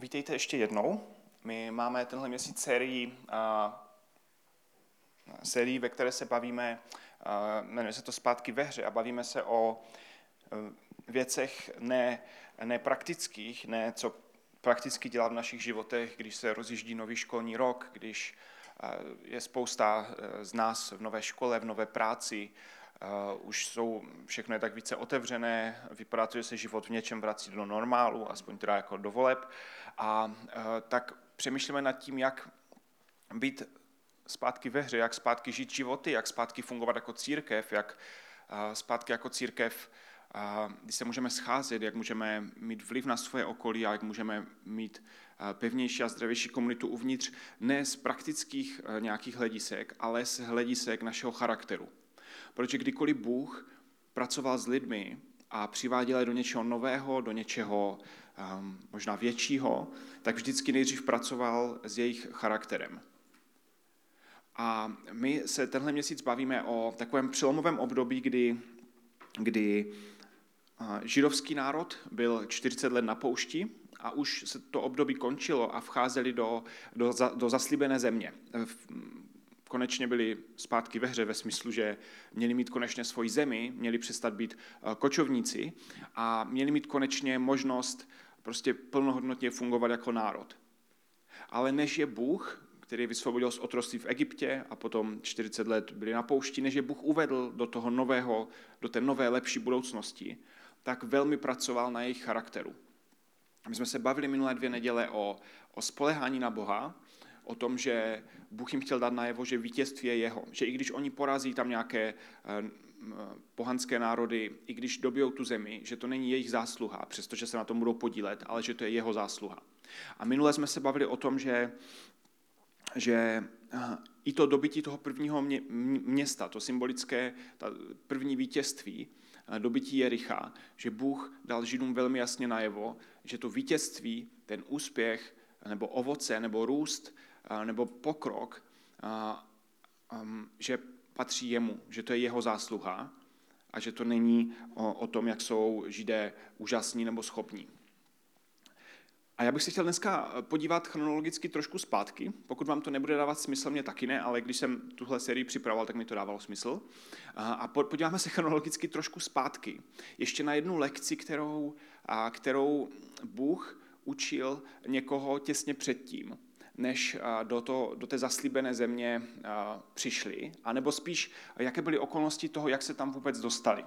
Vítejte ještě jednou. My máme tenhle měsíc sérii, a, sérii ve které se bavíme, a, jmenuje se to Zpátky ve hře a bavíme se o e, věcech ne, ne ne co prakticky dělat v našich životech, když se rozjíždí nový školní rok, když je spousta e, z nás v nové škole, v nové práci, už jsou, všechno je tak více otevřené, vypadá to, že se život v něčem vrací do normálu, aspoň teda jako do voleb. A uh, tak přemýšlíme nad tím, jak být zpátky ve hře, jak zpátky žít životy, jak zpátky fungovat jako církev, jak uh, zpátky jako církev, kdy se můžeme scházet, jak můžeme mít vliv na svoje okolí a jak můžeme mít pevnější a zdravější komunitu uvnitř, ne z praktických nějakých hledisek, ale z hledisek našeho charakteru. Protože kdykoliv Bůh pracoval s lidmi a přiváděl je do něčeho nového, do něčeho um, možná většího, tak vždycky nejdřív pracoval s jejich charakterem. A my se tenhle měsíc bavíme o takovém přelomovém období, kdy, kdy židovský národ byl 40 let na poušti a už se to období končilo a vcházeli do, do, do zaslíbené země konečně byli zpátky ve hře ve smyslu, že měli mít konečně svoji zemi, měli přestat být eh, kočovníci a měli mít konečně možnost prostě plnohodnotně fungovat jako národ. Ale než je Bůh, který vysvobodil z otroství v Egyptě a potom 40 let byli na poušti, než je Bůh uvedl do toho nového, do té nové, lepší budoucnosti, tak velmi pracoval na jejich charakteru. My jsme se bavili minulé dvě neděle o, o spolehání na Boha o tom, že Bůh jim chtěl dát najevo, že vítězství je jeho. Že i když oni porazí tam nějaké eh, pohanské národy, i když dobijou tu zemi, že to není jejich zásluha, přestože se na tom budou podílet, ale že to je jeho zásluha. A minule jsme se bavili o tom, že, že eh, i to dobytí toho prvního města, to symbolické ta první vítězství, eh, dobytí Jericha, že Bůh dal Židům velmi jasně najevo, že to vítězství, ten úspěch, nebo ovoce, nebo růst, nebo pokrok, že patří jemu, že to je jeho zásluha a že to není o, o tom, jak jsou židé úžasní nebo schopní. A já bych se chtěl dneska podívat chronologicky trošku zpátky. Pokud vám to nebude dávat smysl, mě taky ne, ale když jsem tuhle sérii připravoval, tak mi to dávalo smysl. A podíváme se chronologicky trošku zpátky. Ještě na jednu lekci, kterou, kterou Bůh učil někoho těsně předtím, než do, to, do té zaslíbené země přišli, anebo spíš, jaké byly okolnosti toho, jak se tam vůbec dostali.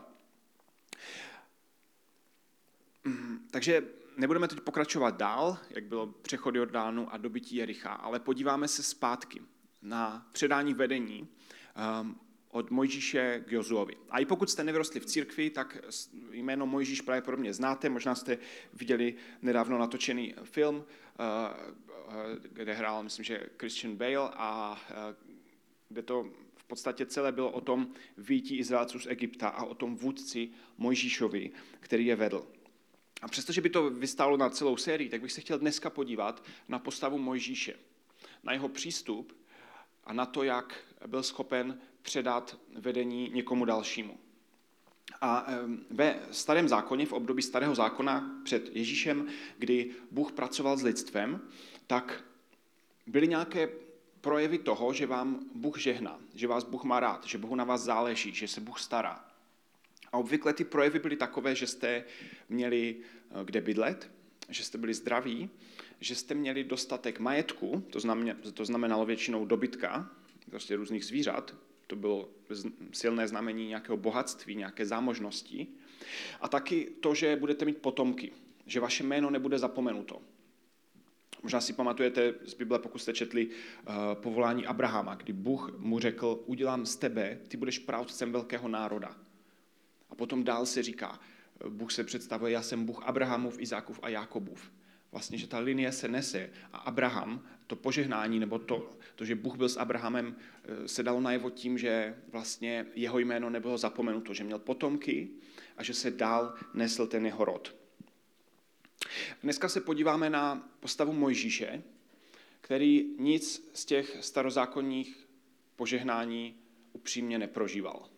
Mm, takže nebudeme teď pokračovat dál, jak bylo přechod Jordánu a dobytí Jericha, ale podíváme se zpátky na předání vedení um, od Mojžíše k Jozuovi. A i pokud jste nevyrostli v církvi, tak jméno Mojžíš pravděpodobně znáte. Možná jste viděli nedávno natočený film, eh, eh, kde hrál, myslím, že Christian Bale a eh, kde to v podstatě celé bylo o tom výtí Izraelců z Egypta a o tom vůdci Mojžíšovi, který je vedl. A přestože by to vystálo na celou sérii, tak bych se chtěl dneska podívat na postavu Mojžíše, na jeho přístup a na to, jak byl schopen předat vedení někomu dalšímu. A ve starém zákoně, v období starého zákona před Ježíšem, kdy Bůh pracoval s lidstvem, tak byly nějaké projevy toho, že vám Bůh žehná, že vás Bůh má rád, že Bohu na vás záleží, že se Bůh stará. A obvykle ty projevy byly takové, že jste měli eh, kde bydlet, že jste byli zdraví, že jste měli dostatek majetku, to, znamenalo, to znamenalo většinou dobytka, prostě různých zvířat, to bylo silné znamení nějakého bohatství, nějaké zámožnosti. A taky to, že budete mít potomky, že vaše jméno nebude zapomenuto. Možná si pamatujete z Bible, pokud jste četli uh, povolání Abrahama, kdy Bůh mu řekl, udělám z tebe, ty budeš právcem velkého národa. A potom dál se říká, Bůh se představuje, já jsem Bůh Abrahamův, Izákův a Jakobův vlastně, že ta linie se nese a Abraham, to požehnání nebo to, to, že Bůh byl s Abrahamem, eh, se dalo najevo tím, že vlastně jeho jméno nebylo zapomenuto, že měl potomky a že se dál nesl ten jeho rod. Dneska se podíváme na postavu Mojžíše, který nic z těch starozákonních požehnání upřímně neprožíval.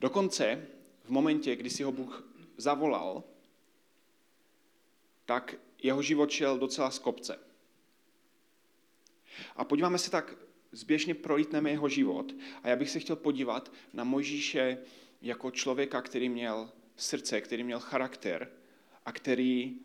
Dokonce v momentě, kdy si ho Bůh zavolal, tak jeho život šel docela z kopce. A podíváme se tak, zběžně prolítneme jeho život. A já bych se chtěl podívat na Mojžíše jako člověka, který měl srdce, který měl charakter a který,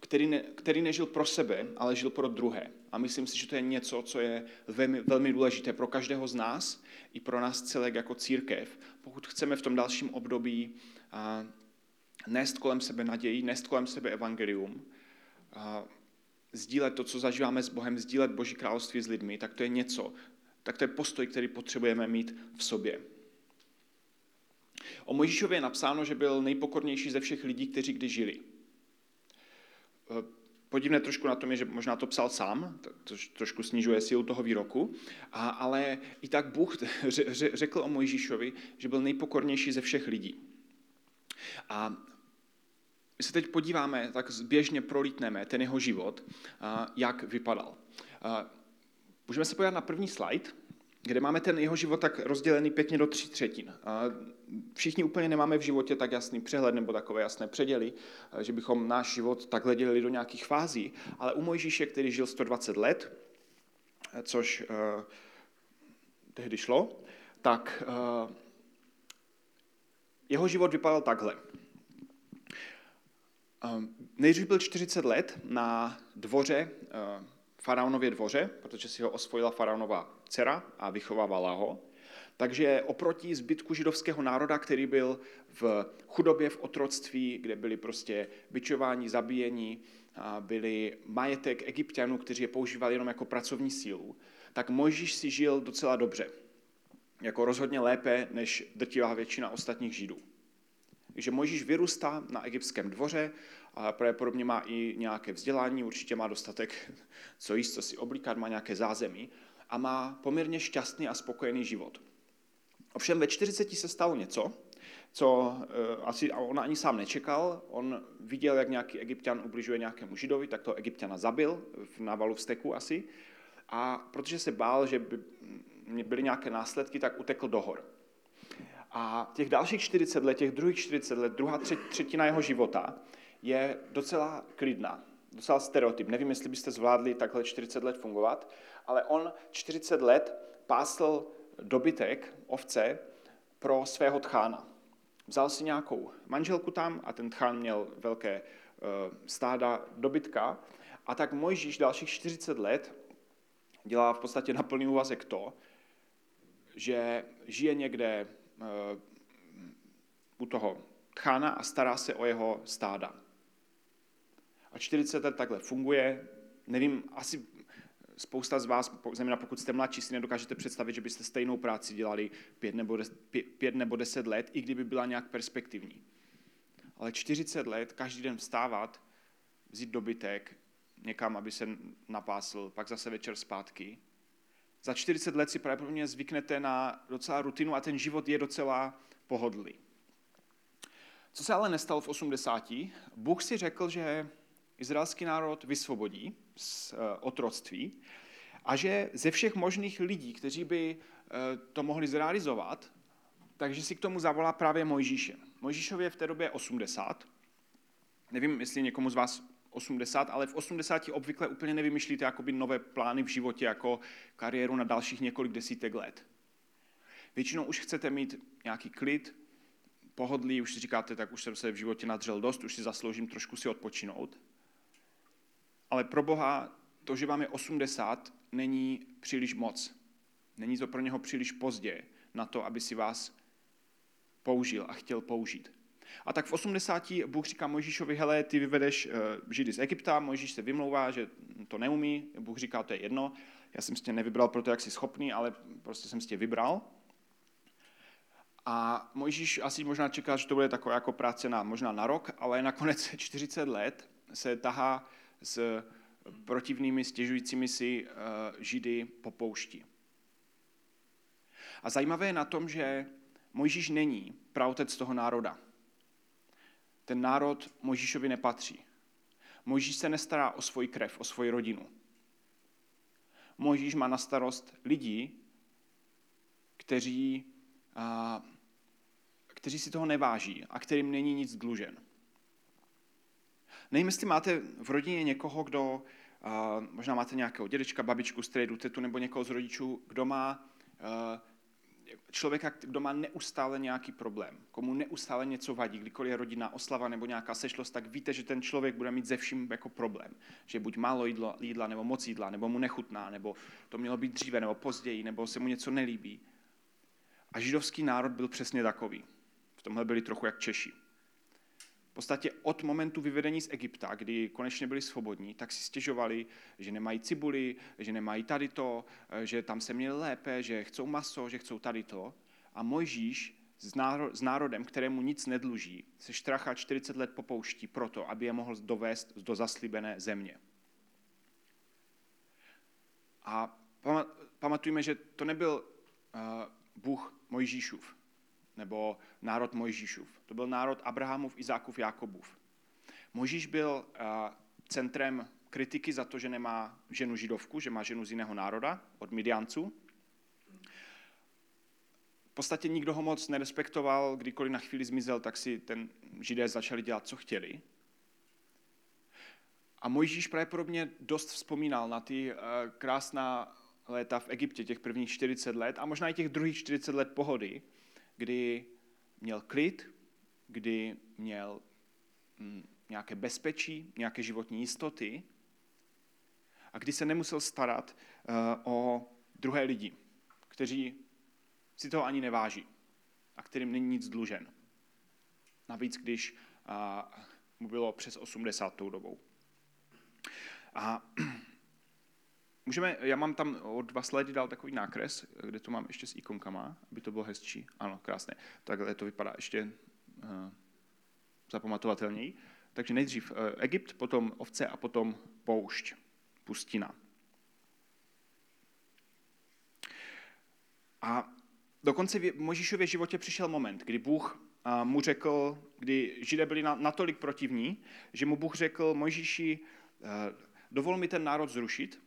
který, ne, který nežil pro sebe, ale žil pro druhé. A myslím si, že to je něco, co je velmi, velmi důležité pro každého z nás i pro nás celé jako církev. Pokud chceme v tom dalším období nést kolem sebe naději, nést kolem sebe evangelium, sdílet to, co zažíváme s Bohem, sdílet Boží království s lidmi, tak to je něco, tak to je postoj, který potřebujeme mít v sobě. O Mojžíšově je napsáno, že byl nejpokornější ze všech lidí, kteří kdy žili. Eh, podivné trošku na tom je, že možná to psal sám, to trošku snižuje sílu toho výroku, a, ale i tak Bůh řekl o Mojžíšovi, že byl nejpokornější ze všech lidí. A se teď podíváme, tak běžně prolítneme ten jeho život, jak vypadal. Můžeme se podívat na první slide kde máme ten jeho život tak rozdělený pěkně do tří třetin. Všichni úplně nemáme v životě tak jasný přehled nebo takové jasné předěly, že bychom náš život takhle dělili do nějakých fází, ale u Mojžíše, který žil 120 let, což tehdy šlo, tak jeho život vypadal takhle. Uh, nejdřív byl 40 let na dvoře uh, faraonově dvoře, protože si ho osvojila faraonová dcera a vychovávala ho. Takže oproti zbytku židovského národa, který byl v chudobě, v otroctví, kde byli prostě byčováni, zabíjení, byli majetek egyptianů, kteří je používali jenom jako pracovní sílu, tak Mojžíš si žil docela dobře. Jako rozhodně lépe než drtivá většina ostatních židů. Takže Mojžíš vyrůstá na egyptském dvoře, a pravděpodobně má i nějaké vzdělání, určitě má dostatek co jíst, co si oblíkat, má nějaké zázemí a má poměrně šťastný a spokojený život. Ovšem ve 40 se stalo něco, co uh, asi on ani sám nečekal. On viděl, jak nějaký egyptian ubližuje nějakému židovi, tak toho egyptiana zabil v návalu vzteku asi. A protože se bál, že by byly nějaké následky, tak utekl do hor. A těch dalších 40 let, těch druhých 40 let, druhá třetina jeho života je docela klidná, docela stereotyp. Nevím, jestli byste zvládli takhle 40 let fungovat, ale on 40 let pásl dobytek, ovce, pro svého tchána. Vzal si nějakou manželku tam a ten tchán měl velké uh, stáda dobytka a tak Mojžíš dalších 40 let dělá v podstatě na plný úvazek to, že žije někde u toho tchána a stará se o jeho stáda. A 40 let takhle funguje. Nevím, asi spousta z vás, zejména pokud jste mladší, si nedokážete představit, že byste stejnou práci dělali pět nebo, des, pět nebo deset let, i kdyby byla nějak perspektivní. Ale 40 let, každý den vstávat, vzít dobytek někam, aby se napásl, pak zase večer zpátky. Za 40 let si pravděpodobně zvyknete na docela rutinu a ten život je docela pohodlný. Co se ale nestalo v 80. Bůh si řekl, že izraelský národ vysvobodí z eh, otroctví a že ze všech možných lidí, kteří by eh, to mohli zrealizovat, takže si k tomu zavolá právě Mojžíše. Mojžíšově v té době 80. Nevím, jestli někomu z vás 80, ale v 80 obvykle úplně nevymýšlíte jakoby nové plány v životě, jako kariéru na dalších několik desítek let. Většinou už chcete mít nějaký klid, pohodlí, už si říkáte, tak už jsem se v životě nadřel dost, už si zasloužím trošku si odpočinout. Ale pro Boha to, že vám je 80, není příliš moc. Není to pro něho příliš pozdě na to, aby si vás použil a chtěl použít. A tak v 80. Bůh říká Mojžíšovi, hele, ty vyvedeš uh, Židy z Egypta, Mojžíš se vymlouvá, že to neumí, Bůh říká, to je jedno, já jsem tě nevybral proto, jak jsi schopný, ale prostě jsem tě vybral. A Mojžíš asi možná čeká, že to bude taková jako práce na, možná na rok, ale nakonec 40 let se tahá s protivnými stěžujícími si eh, židy po poušti. A zajímavé je na tom, že Mojžíš není pravotec toho národa. Ten národ Mojžíšovi nepatří. Mojžíš se nestará o svoji krev, o svoji rodinu. Mojžíš má na starost lidí, kteří, a, kteří si toho neváží a kterým není nic dlužen. Nevím, jestli máte v rodině někoho, kdo, uh, možná máte nějakého dědečka, babičku, strejdu, tetu nebo někoho z rodičů, kdo má uh, člověka, kdo má neustále nějaký problém, komu neustále něco vadí, kdykoliv je rodinná oslava nebo nějaká sešlost, tak víte, že ten člověk bude mít ze vším jako problém. Že buď málo jídla, jídla nebo moc jídla, nebo mu nechutná, nebo to mělo být dříve nebo později, nebo se mu něco nelíbí. A židovský národ byl přesně takový. V tomhle byli trochu jak Češi. V podstatě od momentu vyvedení z Egypta, kdy konečně byli svobodní, tak si stěžovali, že nemají cibuli, že nemají tady to, že tam se měli lépe, že chcou maso, že chcou tady to. A Mojžíš s národem, kterému nic nedluží, se štrachá 40 let popouští proto, aby je mohl dovést do zaslíbené země. A pamatujme, že to nebyl uh, Bůh Mojžíšův nebo národ Mojžíšův. To byl národ Abrahamův, Izákův, Jakobův. Mojžíš byl centrem kritiky za to, že nemá ženu židovku, že má ženu z jiného národa, od Midianců. V podstatě nikdo ho moc nerespektoval, kdykoliv na chvíli zmizel, tak si ten židé začali dělat, co chtěli. A Mojžíš pravděpodobně dost vzpomínal na ty krásná léta v Egyptě, těch prvních 40 let a možná i těch druhých 40 let pohody, kdy měl klid, kdy měl mm, nějaké bezpečí, nějaké životní jistoty a kdy se nemusel starat uh, o druhé lidi, kteří si toho ani neváží a kterým není nic dlužen. Navíc, když uh, mu bylo přes 80 tou dobou. A Můžeme, já mám tam o dva sledy dal takový nákres, kde to mám ještě s ikonkama, aby to bylo hezčí. Ano, krásné. Takhle to vypadá ještě uh, zapamatovatelněji. Takže nejdřív uh, Egypt, potom ovce a potom poušť, pustina. A dokonce v Možíšově životě přišel moment, kdy Bůh uh, mu řekl, kdy Židé byli na, natolik protivní, že mu Bůh řekl, Možíši, uh, dovol mi ten národ zrušit,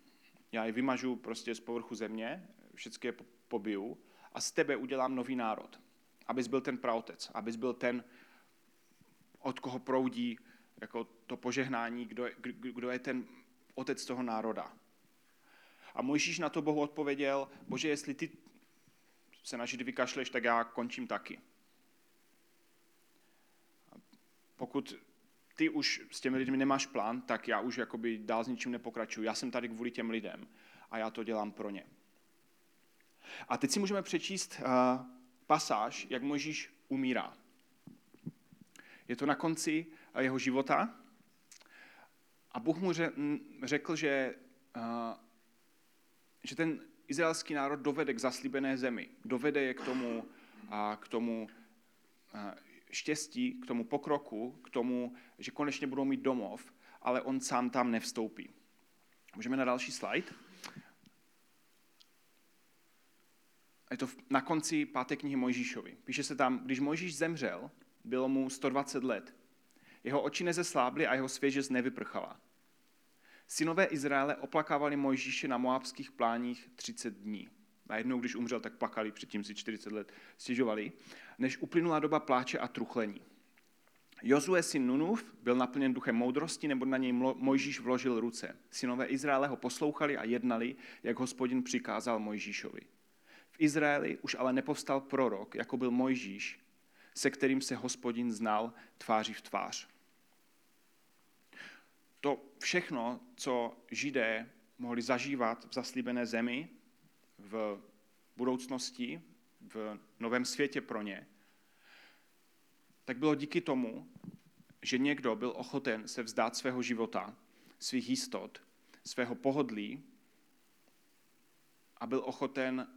já je vymažu prostě z povrchu země, všechny je pobiju a z tebe udělám nový národ. Abys byl ten praotec, abys byl ten, od koho proudí jako to požehnání, kdo je, kdo je ten otec toho národa. A Mojžíš na to Bohu odpověděl, bože, jestli ty se na Židy vykašleš, tak já končím taky. Pokud ty už s těmi lidmi nemáš plán, tak já už jakoby dál s ničím nepokračuju. Já jsem tady kvůli těm lidem a já to dělám pro ně. A teď si můžeme přečíst uh, pasáž, jak Možíš umírá. Je to na konci uh, jeho života a Bůh mu řekl, že, uh, že ten izraelský národ dovede k zaslíbené zemi, dovede je k tomu, uh, k tomu štěstí, k tomu pokroku, k tomu, že konečně budou mít domov, ale on sám tam nevstoupí. Můžeme na další slide. Je to na konci páté knihy Mojžíšovi. Píše se tam, když Mojžíš zemřel, bylo mu 120 let. Jeho oči nezeslábly a jeho svěžest nevyprchala. Synové Izraele oplakávali Mojžíše na moabských pláních 30 dní. Najednou, když umřel, tak plakali, předtím si 40 let stěžovali, než uplynula doba pláče a truchlení. Jozue syn Nunův byl naplněn duchem moudrosti, nebo na něj Mojžíš vložil ruce. Synové Izraele ho poslouchali a jednali, jak hospodin přikázal Mojžíšovi. V Izraeli už ale nepovstal prorok, jako byl Mojžíš, se kterým se hospodin znal tváří v tvář. To všechno, co židé mohli zažívat v zaslíbené zemi, v budoucnosti, v novém světě pro ně, tak bylo díky tomu, že někdo byl ochoten se vzdát svého života, svých jistot, svého pohodlí a byl ochoten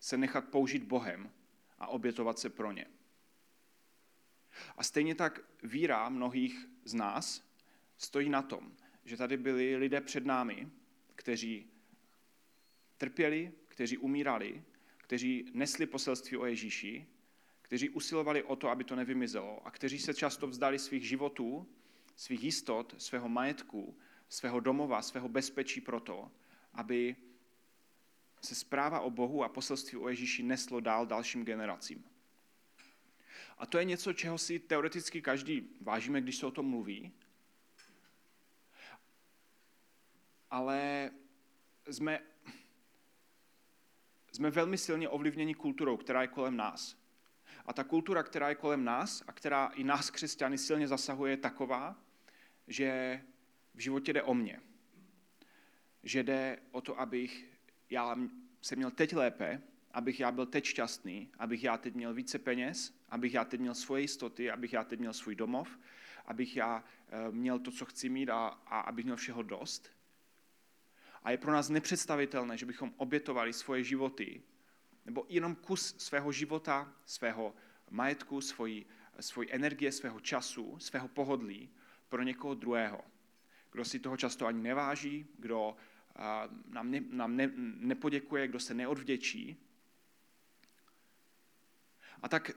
se nechat použít Bohem a obětovat se pro ně. A stejně tak víra mnohých z nás stojí na tom, že tady byli lidé před námi, kteří trpěli, kteří umírali, kteří nesli poselství o Ježíši, kteří usilovali o to, aby to nevymizelo a kteří se často vzdali svých životů, svých jistot, svého majetku, svého domova, svého bezpečí proto, aby se zpráva o Bohu a poselství o Ježíši neslo dál dalším generacím. A to je něco, čeho si teoreticky každý vážíme, když se o tom mluví, ale jsme, jsme velmi silně ovlivněni kulturou, která je kolem nás. A ta kultura, která je kolem nás a která i nás, křesťany, silně zasahuje, je taková, že v životě jde o mě. Že jde o to, abych já se měl teď lépe, abych já byl teď šťastný, abych já teď měl více peněz, abych já teď měl svoje jistoty, abych já teď měl svůj domov, abych já eh, měl to, co chci mít a, a abych měl všeho dost. A je pro nás nepředstavitelné, že bychom obětovali svoje životy, nebo jenom kus svého života, svého majetku, svojí, svojí energie, svého času, svého pohodlí pro někoho druhého, kdo si toho často ani neváží, kdo nám, ne, nám ne, nepoděkuje, kdo se neodvděčí. A tak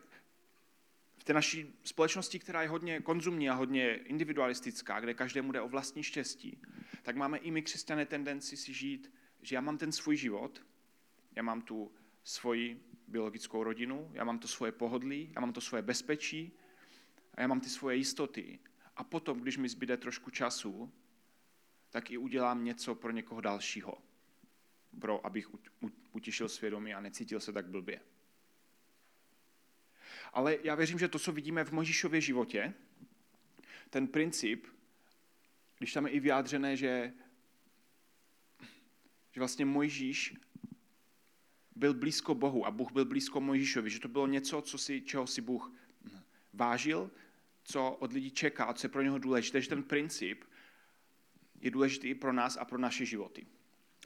té naší společnosti, která je hodně konzumní a hodně individualistická, kde každému jde o vlastní štěstí, tak máme i my křesťané tendenci si žít, že já mám ten svůj život, já mám tu svoji biologickou rodinu, já mám to svoje pohodlí, já mám to svoje bezpečí a já mám ty svoje jistoty. A potom, když mi zbyde trošku času, tak i udělám něco pro někoho dalšího, pro abych utěšil svědomí a necítil se tak blbě. Ale já věřím, že to, co vidíme v Možíšově životě, ten princip, když tam je i vyjádřené, že, že vlastně Mojžíš byl blízko Bohu a Bůh byl blízko Mojžíšovi, že to bylo něco, co si, čeho si Bůh vážil, co od lidí čeká, co je pro něho důležité, že ten princip je důležitý pro nás a pro naše životy.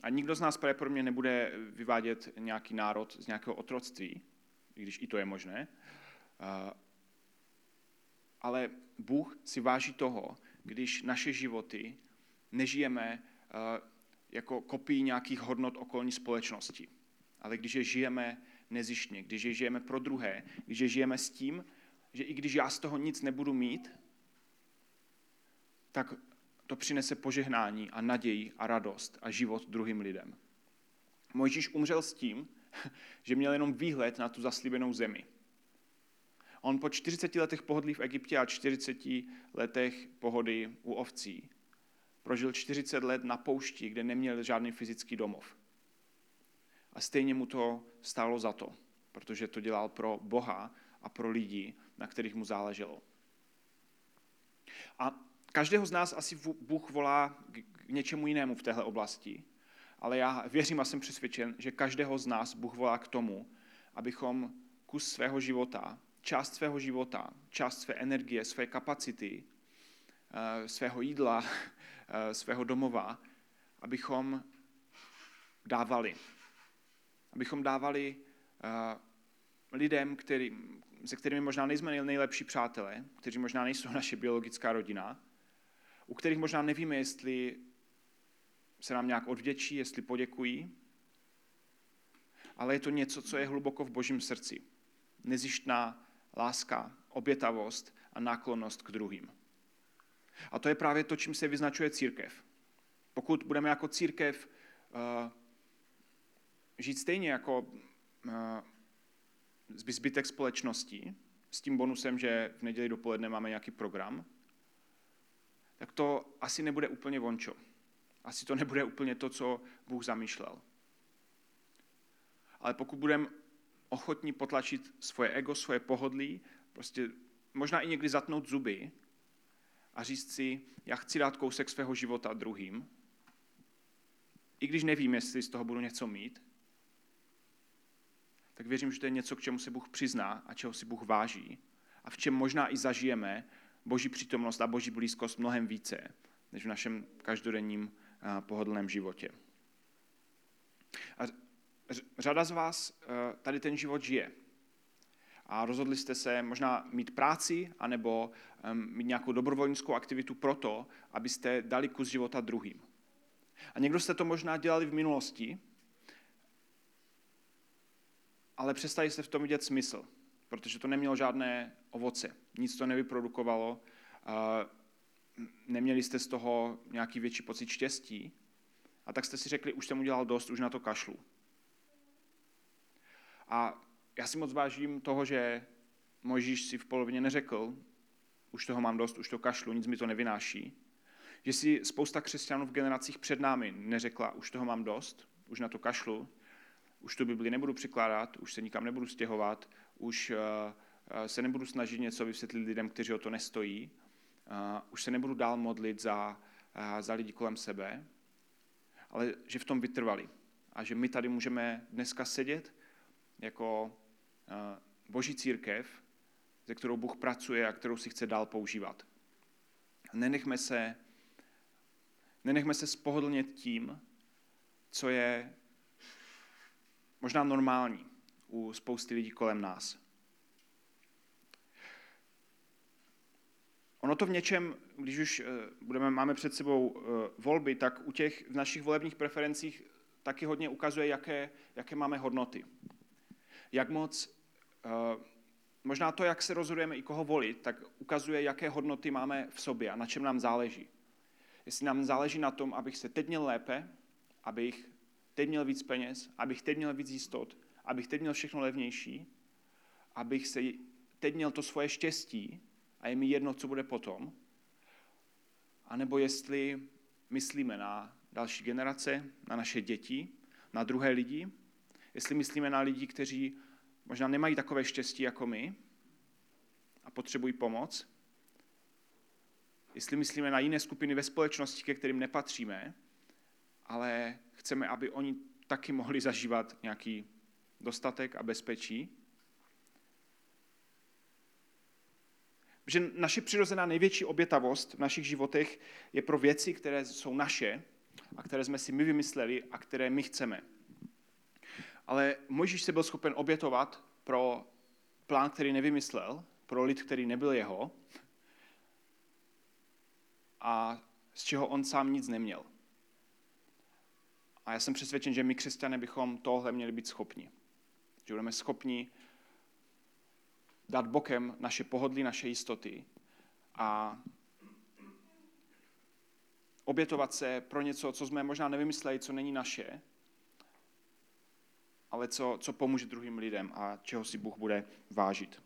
A nikdo z nás pravděpodobně nebude vyvádět nějaký národ z nějakého otroctví, i když i to je možné. Ale Bůh si váží toho, když naše životy nežijeme jako kopii nějakých hodnot okolní společnosti, ale když je žijeme nezištně, když je žijeme pro druhé, když je žijeme s tím, že i když já z toho nic nebudu mít, tak to přinese požehnání a naději a radost a život druhým lidem. Mojžíš umřel s tím, že měl jenom výhled na tu zaslíbenou zemi. On po 40 letech pohodlí v Egyptě a 40 letech pohody u ovcí prožil 40 let na poušti, kde neměl žádný fyzický domov. A stejně mu to stálo za to, protože to dělal pro Boha a pro lidi, na kterých mu záleželo. A každého z nás asi Bůh volá k něčemu jinému v téhle oblasti, ale já věřím a jsem přesvědčen, že každého z nás Bůh volá k tomu, abychom kus svého života, část svého života, část své energie, své kapacity, eh, svého jídla, eh, svého domova, abychom dávali. Abychom dávali eh, lidem, který, se kterými možná nejsme nejlepší přátelé, kteří možná nejsou naše biologická rodina, u kterých možná nevíme, jestli se nám nějak odvděčí, jestli poděkují, ale je to něco, co je hluboko v božím srdci. Nezištná láska, obětavost a náklonnost k druhým. A to je právě to, čím se vyznačuje církev. Pokud budeme jako církev uh, žít stejně jako uh, zbytek společnosti, s tím bonusem, že v neděli dopoledne máme nějaký program, tak to asi nebude úplně vončo. Asi to nebude úplně to, co Bůh zamýšlel. Ale pokud budeme ochotní potlačit svoje ego, svoje pohodlí, prostě možná i někdy zatnout zuby a říct si, já chci dát kousek svého života druhým, i když nevím, jestli z toho budu něco mít, tak věřím, že to je něco, k čemu se Bůh přizná a čeho si Bůh váží a v čem možná i zažijeme boží přítomnost a boží blízkost mnohem více, než v našem každodenním pohodlném životě. A řada z vás e, tady ten život žije. A rozhodli jste se možná mít práci, anebo mít nějakou dobrovolnickou aktivitu proto, abyste dali kus života druhým. A někdo jste to možná dělali v minulosti, ale přestali jste v tom vidět smysl protože to nemělo žádné ovoce, nic to nevyprodukovalo, neměli jste z toho nějaký větší pocit štěstí a tak jste si řekli, už jsem udělal dost, už na to kašlu. A já si moc vážím toho, že Mojžíš si v polovině neřekl, už toho mám dost, už to kašlu, nic mi to nevynáší. Že si spousta křesťanů v generacích před námi neřekla, už toho mám dost, už na to kašlu, už tu Bibli nebudu překládat, už se nikam nebudu stěhovat, už uh, se nebudu snažit něco vysvětlit lidem, kteří o to nestojí, uh, už se nebudu dál modlit za, za lidi kolem sebe, ale že v tom vytrvali. A že my tady můžeme dneska sedět jako boží církev, se kterou Bůh pracuje a kterou si chce dál používat. Nenechme se, nenechme se spohodlnět tím, co je možná normální u spousty lidí kolem nás. Ono to v něčem, když už eh, budeme, máme před sebou eh, volby, tak u těch v našich volebních preferencích taky hodně ukazuje, jaké, jaké máme hodnoty. Jak moc, eh, možná to, jak se rozhodujeme i koho volit, tak ukazuje, jaké hodnoty máme v sobě a na čem nám záleží. Jestli nám záleží na tom, abych se teď měl lépe, abych teď měl víc peněz, abych teď měl víc jistot, abych teď měl všechno levnější, abych se teď měl to svoje štěstí a je mi jedno, co bude potom, a nebo jestli myslíme na další generace, na naše děti, na druhé lidi, jestli myslíme na lidi, kteří možná nemají takové štěstí jako my a potřebují pomoc, jestli myslíme na jiné skupiny ve společnosti, ke kterým nepatříme, ale chceme, aby oni taky mohli zažívat nějaký dostatek a bezpečí. Že naše přirozená největší obětavost v našich životech je pro věci, které jsou naše a které jsme si my vymysleli a které my chceme. Ale Mojžíš se byl schopen obětovat pro plán, který nevymyslel, pro lid, který nebyl jeho a z čeho on sám nic neměl. A já jsem přesvědčen, že my křesťané bychom tohle měli být schopni. Že budeme schopni dát bokem naše pohodlí, naše jistoty a obětovat se pro něco, co jsme možná nevymysleli, co není naše, ale co, co pomůže druhým lidem a čeho si Bůh bude vážit.